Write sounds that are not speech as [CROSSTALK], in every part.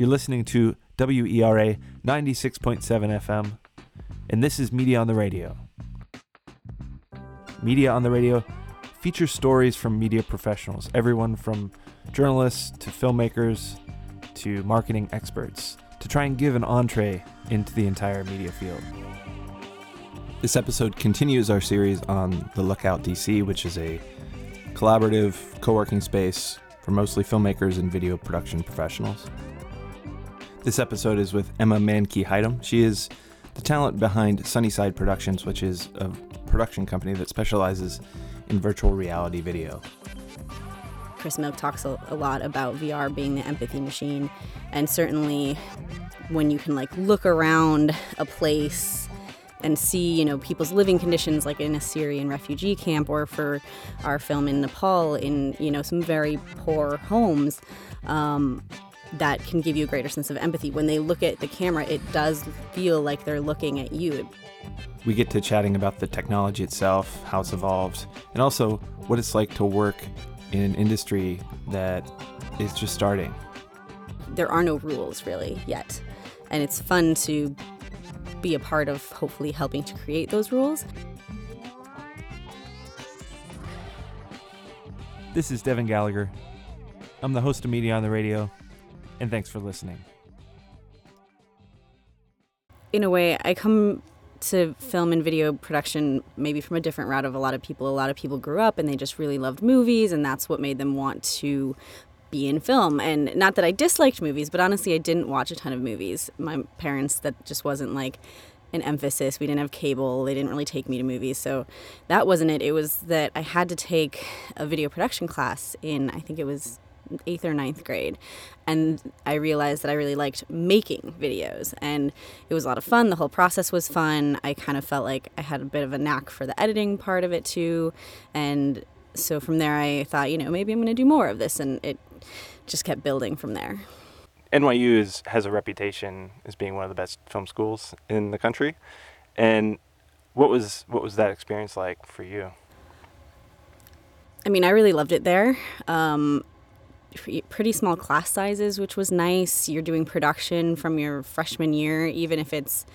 You're listening to WERA 96.7 FM, and this is Media on the Radio. Media on the Radio features stories from media professionals, everyone from journalists to filmmakers to marketing experts, to try and give an entree into the entire media field. This episode continues our series on the Lookout DC, which is a collaborative co working space for mostly filmmakers and video production professionals. This episode is with Emma Mankey Heitem. She is the talent behind Sunnyside Productions, which is a production company that specializes in virtual reality video. Chris Milk talks a, a lot about VR being the empathy machine, and certainly when you can like look around a place and see you know people's living conditions like in a Syrian refugee camp or for our film in Nepal in you know some very poor homes um, that can give you a greater sense of empathy. When they look at the camera it does feel like they're looking at you. We get to chatting about the technology itself, how it's evolved, and also what it's like to work in an industry that is just starting. there are no rules really yet. And it's fun to be a part of hopefully helping to create those rules. This is Devin Gallagher. I'm the host of Media on the Radio, and thanks for listening. in a way, I come to film and video production maybe from a different route of a lot of people. A lot of people grew up and they just really loved movies, and that's what made them want to be in film. And not that I disliked movies, but honestly, I didn't watch a ton of movies. My parents, that just wasn't like an emphasis. We didn't have cable, they didn't really take me to movies. So that wasn't it. It was that I had to take a video production class in, I think it was eighth or ninth grade and i realized that i really liked making videos and it was a lot of fun the whole process was fun i kind of felt like i had a bit of a knack for the editing part of it too and so from there i thought you know maybe i'm going to do more of this and it just kept building from there NYU is, has a reputation as being one of the best film schools in the country. And what was what was that experience like for you? I mean, I really loved it there. Um, pretty small class sizes, which was nice. You're doing production from your freshman year, even if it's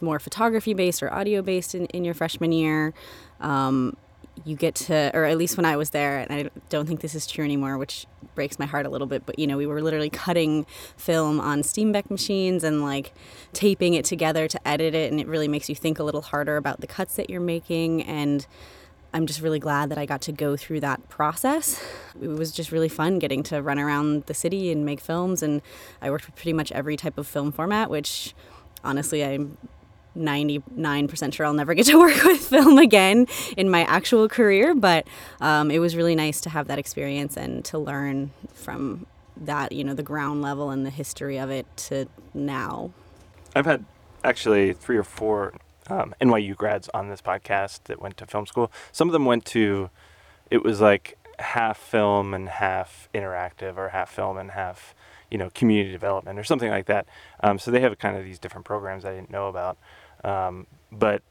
more photography based or audio based in, in your freshman year. Um, you get to, or at least when I was there, and I don't think this is true anymore, which breaks my heart a little bit, but you know, we were literally cutting film on Steenbeck machines and like taping it together to edit it, and it really makes you think a little harder about the cuts that you're making. And I'm just really glad that I got to go through that process. It was just really fun getting to run around the city and make films, and I worked with pretty much every type of film format, which honestly, I'm 99% sure I'll never get to [LAUGHS] work with film again in my actual career, but um, it was really nice to have that experience and to learn from that, you know, the ground level and the history of it to now. I've had actually three or four um, NYU grads on this podcast that went to film school. Some of them went to, it was like half film and half interactive, or half film and half, you know, community development or something like that. Um, so they have kind of these different programs I didn't know about. Um, but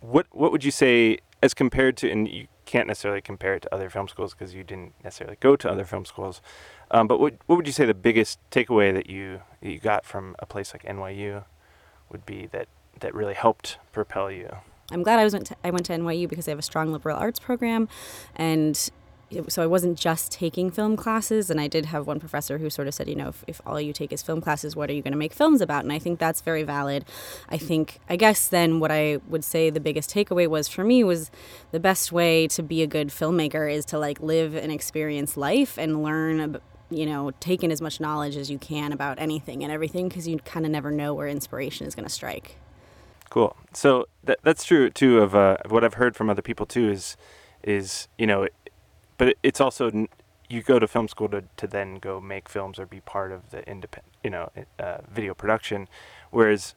what what would you say as compared to, and you can't necessarily compare it to other film schools because you didn't necessarily go to other film schools. Um, but what what would you say the biggest takeaway that you that you got from a place like NYU would be that that really helped propel you? I'm glad I was went to, I went to NYU because they have a strong liberal arts program, and so I wasn't just taking film classes. And I did have one professor who sort of said, you know, if, if all you take is film classes, what are you going to make films about? And I think that's very valid. I think I guess then what I would say the biggest takeaway was for me was the best way to be a good filmmaker is to like live and experience life and learn. You know, take in as much knowledge as you can about anything and everything because you kind of never know where inspiration is going to strike. Cool. So that that's true too of uh, what I've heard from other people too is is you know, but it, it's also you go to film school to to then go make films or be part of the independent you know uh, video production, whereas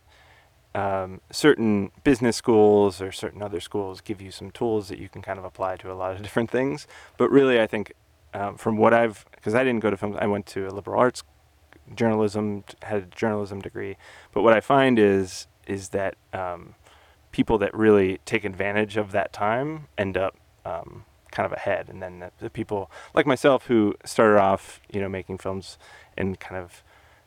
um, certain business schools or certain other schools give you some tools that you can kind of apply to a lot of [LAUGHS] different things. But really, I think um, from what I've because I didn't go to film, I went to a liberal arts journalism, had a journalism degree. But what I find is is that um, people that really take advantage of that time end up um, kind of ahead, and then the, the people like myself who started off, you know, making films and kind of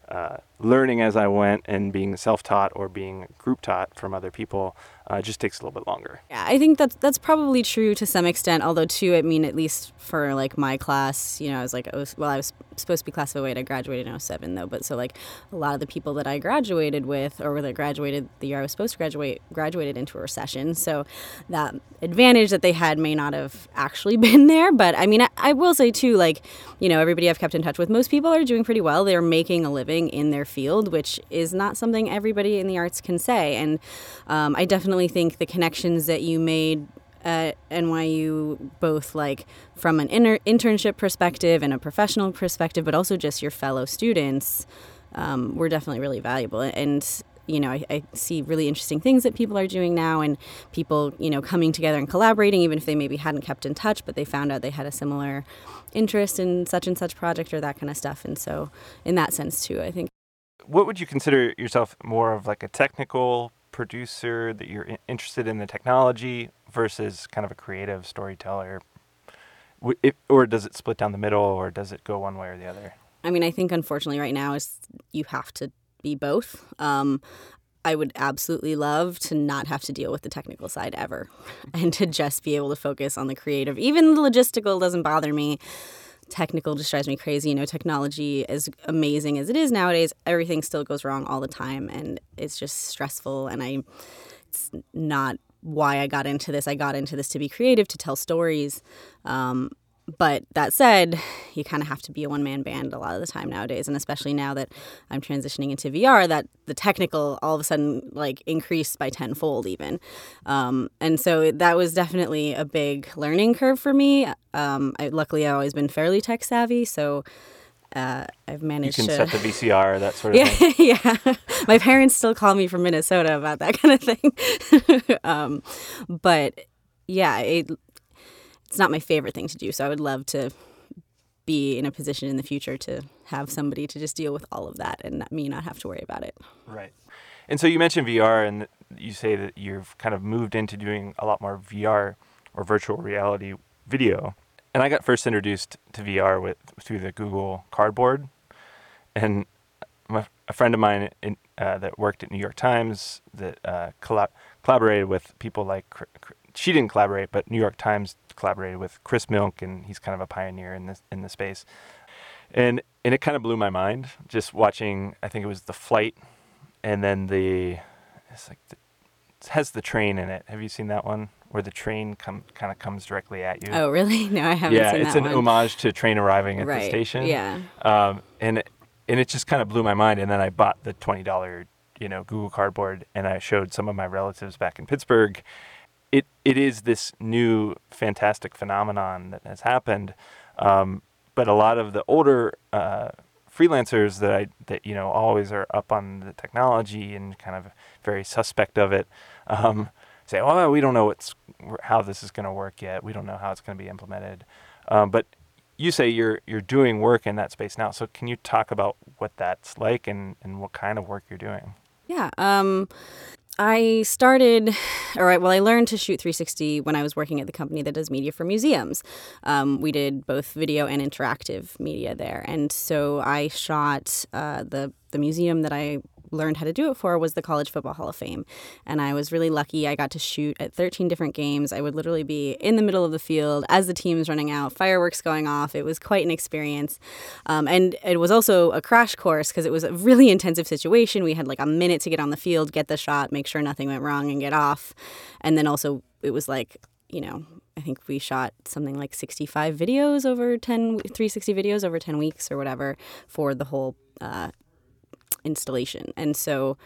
uh, learning as I went and being self-taught or being group taught from other people uh, just takes a little bit longer. Yeah, I think that's that's probably true to some extent. Although, too, I mean, at least for like my class, you know, I was like, I was, well, I was supposed to be class of 08. I graduated in 07, though. But so, like, a lot of the people that I graduated with, or that graduated the year I was supposed to graduate, graduated into a recession. So that advantage that they had may not have actually [LAUGHS] been there. But I mean, I, I will say too, like, you know, everybody I've kept in touch with, most people are doing pretty well. They're making a living in their field, which is not something everybody in the arts can say. And um, I definitely think the connections that you made at NYU, both like from an inter- internship perspective and a professional perspective, but also just your fellow students, um, were definitely really valuable. And you know, I, I, see really interesting things that people are doing now, and people, you know, coming together and collaborating, even if they maybe hadn't kept in touch, but they found out they had a similar interest in such and such project or that kind of stuff. And so, in that sense, too, I think. What would you consider yourself more of like a technical producer that you're interested in the technology versus kind of a creative storyteller? It, or does it split down the middle, or does it go one way or the other? I mean, I think unfortunately right now is you have to be both. Um, I would absolutely love to not have to deal with the technical side ever [LAUGHS] and to just be able to focus on the creative. Even the logistical doesn't bother me. Technical just drives me crazy. You know, technology, as amazing as it is nowadays, everything still goes wrong all the time and it's just stressful. And I, it's not why I got into this. I got into this to be creative, to tell stories. Um, but that said, you kind of have to be a one man band a lot of the time nowadays, and especially now that I'm transitioning into VR, that the technical all of a sudden like increased by tenfold even, um, and so that was definitely a big learning curve for me. Um, I, luckily, I've always been fairly tech savvy, so. Uh, I've managed you can to set the VCR, that sort of yeah, thing. [LAUGHS] yeah. My parents still call me from Minnesota about that [LAUGHS] kind of thing. [LAUGHS] um, but yeah, it, it's not my favorite thing to do. So I would love to be in a position in the future to have somebody to just deal with all of that and me not have to worry about it. Right. And so you mentioned VR, and you say that you've kind of moved into doing a lot more VR or virtual reality video. And I got first introduced to VR with through the Google Cardboard, and my, a friend of mine in, uh, that worked at New York Times that uh, collab- collaborated with people like she didn't collaborate, but New York Times collaborated with Chris Milk, and he's kind of a pioneer in this in the space. And and it kind of blew my mind just watching. I think it was the flight, and then the it's like the, it has the train in it. Have you seen that one where the train come kind of comes directly at you? Oh, really? [LAUGHS] No, I haven't. Yeah, it's an one. homage to train arriving at right. the station. Yeah. Um, and and it just kind of blew my mind. And then I bought the twenty dollar you know Google Cardboard, and I showed some of my relatives back in Pittsburgh, it it is this new fantastic phenomenon that has happened. Um, but a lot of the older uh, freelancers that I that you know always are up on the technology and kind of very suspect of it um, say, "Oh, we don't know what's how this is going to work yet. We don't know how it's going to be implemented." Um, but you say you're you're doing work in that space now. So can you talk about what that's like and, and what kind of work you're doing? Yeah. Um, I started, all right, well, I learned to shoot 360 when I was working at the company that does media for museums. Um, we did both video and interactive media there. And so I shot uh, the, the museum that I learned how to do it for was the College Football Hall of Fame. And I was really lucky. I got to shoot at 13 different games. I would literally be in the middle of the field as the team's running out, fireworks going off. It was quite an experience. Um, and it was also a crash course because it was a really intensive situation. We had like a minute to get on the field, get the shot, make sure nothing went wrong, and get off. And then also, it was like, you know, I think we shot something like 65 videos over 10, 360 videos over 10 weeks or whatever for the whole uh, installation. And so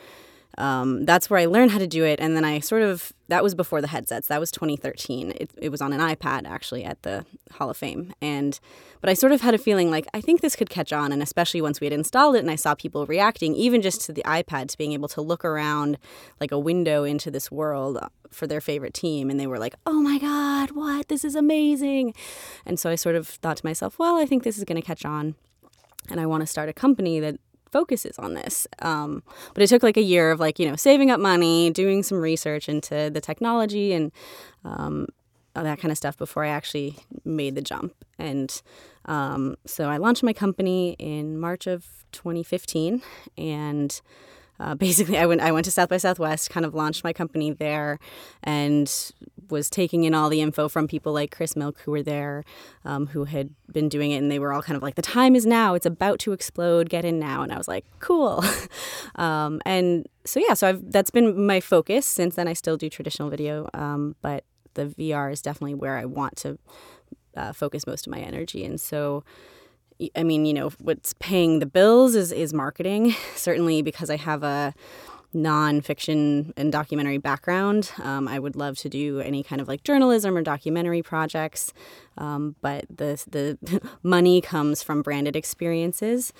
um, that's where I learned how to do it. And then I sort of, that was before the headsets. That was 2013. It, it was on an iPad actually at the Hall of Fame. And, but I sort of had a feeling like, I think this could catch on. And especially once we had installed it and I saw people reacting, even just to the iPad, to being able to look around like a window into this world for their favorite team. And they were like, oh my God, what? This is amazing. And so I sort of thought to myself, well, I think this is going to catch on. And I want to start a company that focuses on this. Um, but it took like a year of like, you know, saving up money, doing some research into the technology and um, that kind of stuff before I actually made the jump. And um, so I launched my company in March of 2015, and uh, [LAUGHS] basically I went I went to South by Southwest, kind of launched my company there, and was taking in all the info from people like Chris Milk who were there, um, who had been doing it, and they were all kind of like, "The time is now. It's about to explode. Get in now." And I was like, "Cool." [LAUGHS] um, and so yeah, so I've that's been my focus since then. I still do traditional video, um, but the VR is definitely where I want to uh, focus most of my energy, and so. I mean, you know, what's paying the bills is is marketing. [LAUGHS] Certainly, because I have a nonfiction and documentary background. Um, I would love to do any kind of like journalism or documentary projects, um, but the the [LAUGHS] money comes from branded experiences.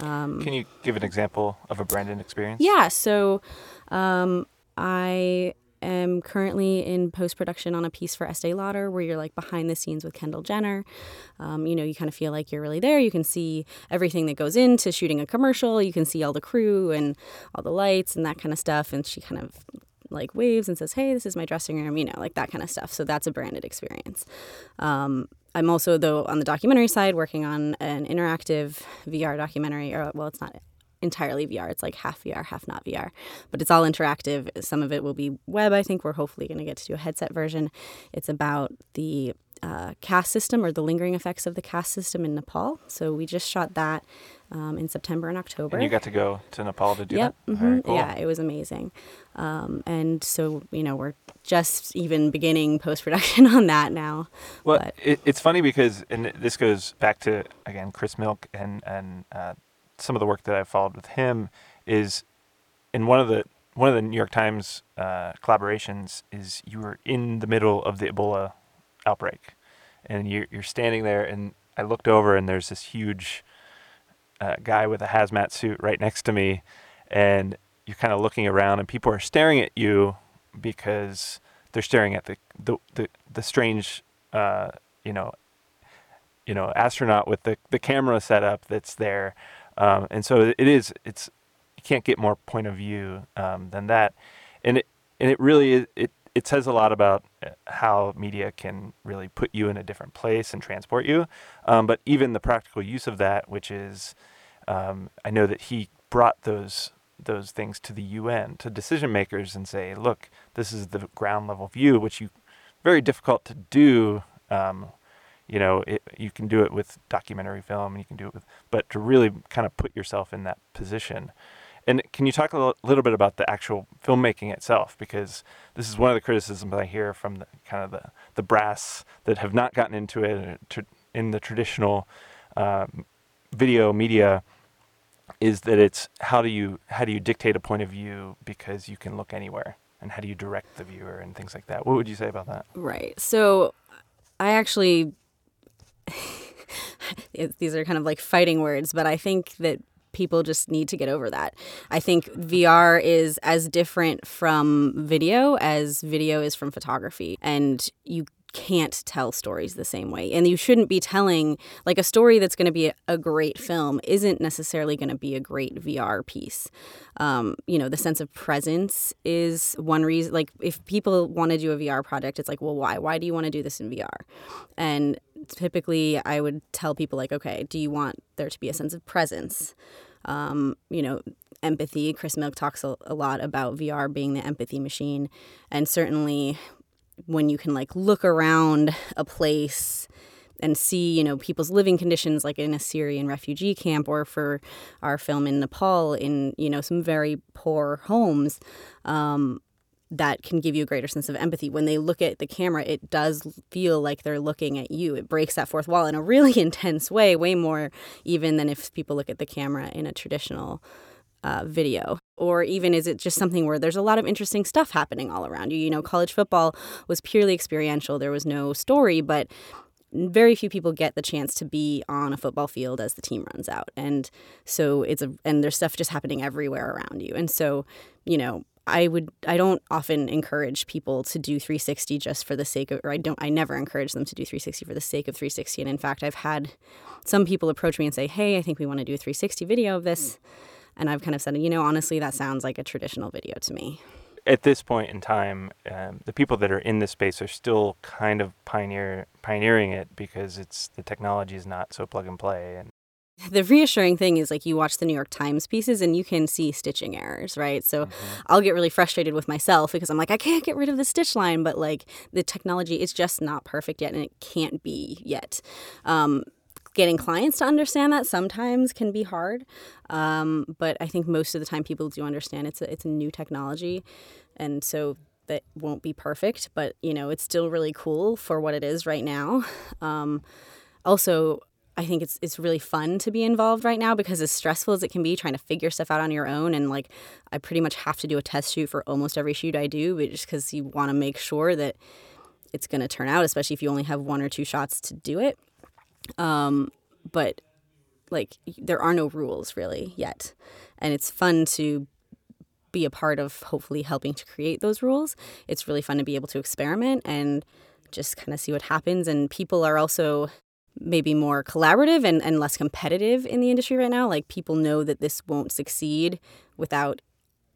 Um, Can you give an example of a branded experience? Yeah. So um, I am currently in post production on a piece for Estee Lauder where you're like behind the scenes with Kendall Jenner. Um, you know, you kind of feel like you're really there. You can see everything that goes into shooting a commercial. You can see all the crew and all the lights and that kind of stuff. And she kind of like waves and says, "Hey, this is my dressing room," you know, like that kind of stuff. So that's a branded experience. Um, I'm also though on the documentary side working on an interactive VR documentary, or well, it's not entirely VR. It's like half VR, half not VR, but it's all interactive. Some of it will be web. I think we're hopefully going to get to do a headset version. It's about the uh, caste system or the lingering effects of the caste system in Nepal. So we just shot that um, in September and October. And you got to go to Nepal to do yep. that? Mm-hmm. Cool. Yeah, it was amazing. Um, and so, you know, we're just even beginning post production [LAUGHS] on that now. Well, it, it's funny because, and this goes back to, again, Chris Milk and, and uh, some of the work that I've followed with him is in one of the one of the New York Times uh, collaborations is you were in the middle of the Ebola outbreak, and you're you're standing there, and I looked over, and there's this huge uh, guy with a hazmat suit right next to me, and you're kind of looking around, and people are staring at you because they're staring at the the the, the strange, uh, you know, you know, astronaut with the the camera setup that's there um, and so it is. It's you can't get more point of view um, than that, and it and it really is, it it says a lot about uh, how media can really put you in a different place and transport you. Um, but even the practical use of that, which is, um, I know that he brought those those things to the UN to decision makers and say, look, this is the ground level view, which you very difficult to do um, you know, it, you can do it with documentary film, and you can do it with, but to really kind of put yourself in that position. And can you talk a little bit about the actual filmmaking itself? Because this is one of the criticisms I hear from the kind of the, the brass that have not gotten into it in the traditional uh, video media is that it's how do you how do you dictate a point of view because you can look anywhere and how do you direct the viewer and things like that what would you say about that right so i actually [LAUGHS] these are kind of like fighting words, but I think that people just need to get over that. I think VR is as different from video as video is from photography. And you can't tell stories the same way. And you shouldn't be telling, like, a story that's going to be a great film isn't necessarily going to be a great VR piece. Um, you know, the sense of presence is one reason. Like, if people want to do a VR project, it's like, well, why? Why do you want to do this in VR? And typically, I would tell people, like, okay, do you want there to be a sense of presence? Um, you know, empathy. Chris Milk talks a, a, lot about VR being the empathy machine. And certainly when you can like look around a place and see you know people's living conditions like in a Syrian refugee camp or for our film in Nepal in you know some very poor homes um, that can give you a greater sense of empathy when they look at the camera it does feel like they're looking at you it breaks that fourth wall in a really [LAUGHS] intense way way more even than if people look at the camera in a traditional uh, video? Or even is it just something where there's a lot of interesting stuff happening all around you? You know, college football was purely experiential, there was no story, but very few people get the chance to be on a football field as the team runs out. And so it's a, and there's stuff just happening everywhere around you. And so, you know, I would I don't often encourage people to do 360 just for the sake of or I don't I never encourage them to do 360 for the sake of 360 and in fact I've had some people approach me and say hey I think we want to do a 360 video of this and I've kind of said, you know, honestly, that sounds like a traditional video to me. at this point in time, um, the people that are in this space are still kind of pioneer pioneering it because it's the technology is not so plug and play and [LAUGHS] the reassuring thing is like you watch the New York Times pieces and you can see stitching errors, right? So mm-hmm. I'll get really frustrated with myself because I'm like, I can't get rid of the stitch line, but like the technology is just not perfect yet and it can't be yet. Um, getting clients to understand that sometimes can be hard, um, but I think most of the time people do understand it's a, it's a new technology, and so that won't be perfect, but you know it's still really cool for what it is right now. Um, also, I think it's it's really fun to be involved right now because as stressful as it can be trying to figure stuff out on your own and like I pretty much have to do a test shoot for almost every shoot I do, but just because you want to make sure that it's going to turn out, especially if you only have one or two shots to do it. Um, but like there are no rules really yet, and it's fun to be a part of hopefully helping to create those rules. It's really fun to be able to experiment and just kind of see what happens. And people are also maybe more collaborative and, and less competitive in the industry right now. Like people know that this won't succeed without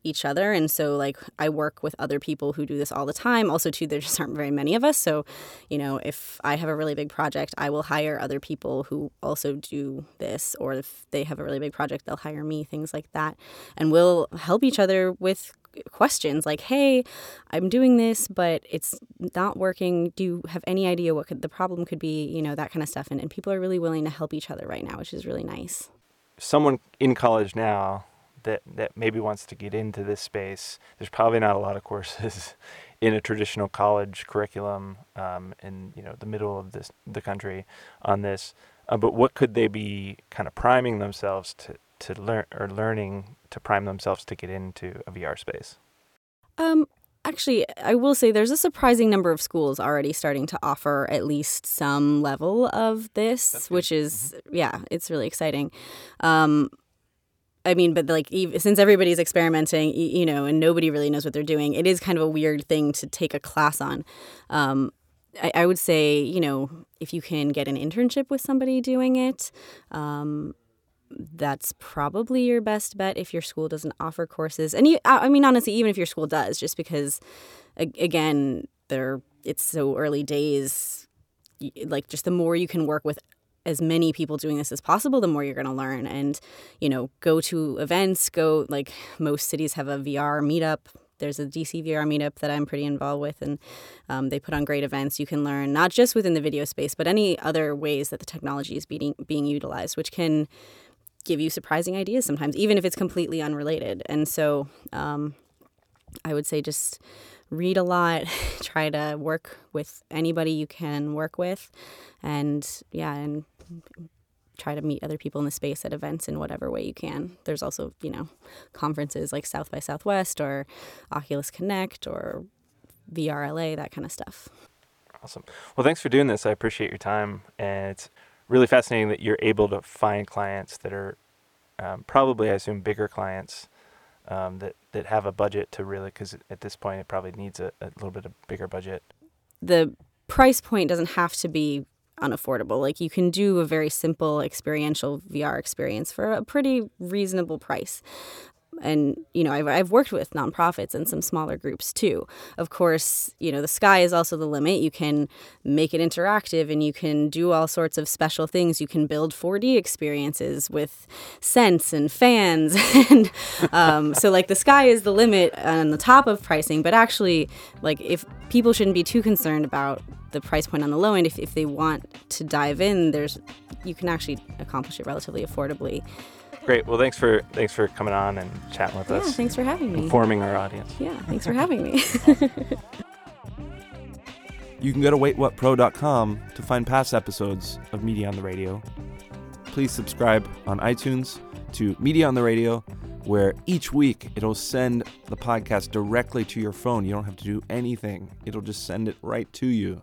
each other. And so like I work with other people who do this all the time. Also too, there just aren't very many of us. So, you know, if I have a really big project, I will hire other people who also do this. Or if they have a really big project, they'll hire me, things like that. And we'll help each other with questions like, "Hey, I'm doing this, but it's not working. Do you have any idea what could, the problem could be?" You know, that kind of stuff. And, and people are really willing to help each other right now, which is really nice. Someone in college now that that maybe wants to get into this space, there's probably not a lot of courses [LAUGHS] in a traditional college curriculum um, in you know the middle of this the country on this. Uh, but what could they be kind of priming themselves to to learn or learning to prime themselves to get into a VR space? Um, actually, I will say there's a surprising number of schools already starting to offer at least some level of this, which is mm-hmm. yeah, it's really exciting. Um, I mean, but like since everybody's experimenting, you know, and nobody really knows what they're doing, it is kind of a weird thing to take a class on. Um, I, I, would say, you know, if you can get an internship with somebody doing it, um, that's probably your best bet if your school doesn't offer courses. And you, I mean, honestly, even if your school does, just because, again, they're it's so early days. Like, just the more you can work with as many people doing this as possible, the more you're going to learn. And, you know, go to events, go, like, most cities have a VR meetup. There's a DC VR meetup that I'm pretty involved with, and um, they put on great events. You can learn not just within the video space, but any other ways that the technology is being, being utilized, which can give you surprising ideas sometimes, even if it's completely unrelated. And so um, I would say just read a lot, [LAUGHS] try to work with anybody you can work with, and yeah, and try to meet other people in the space at events in whatever way you can. There's also, you know, conferences like South by Southwest or Oculus Connect or VRLA, that kind of stuff. Awesome. Well, thanks for doing this. I appreciate your time. And it's really fascinating that you're able to find clients that are um, probably, I assume, bigger clients um, that that have a budget to really because at this point it probably needs a, a little bit of bigger budget. The price point doesn't have to be unaffordable. Like you can do a very simple experiential VR experience for a pretty reasonable price and you know I've, I've worked with nonprofits and some smaller groups too. Of course you know the sky is also the limit. You can make it interactive and you can do all sorts of special things. You can build 4d experiences with scents and fans [LAUGHS] and um, so like the sky is the limit on the top of pricing but actually like if people shouldn't be too concerned about the price point on the low end if, if they want to dive in there's you can actually accomplish it relatively affordably Great. Well, thanks for thanks for coming on and chatting with yeah, us. Yeah, thanks for having me. Informing our audience. Yeah, thanks for having me. [LAUGHS] you can go to waitwhatpro.com to find past episodes of Media on the Radio. Please subscribe on iTunes to Media on the Radio, where each week it'll send the podcast directly to your phone. You don't have to do anything. It'll just send it right to you.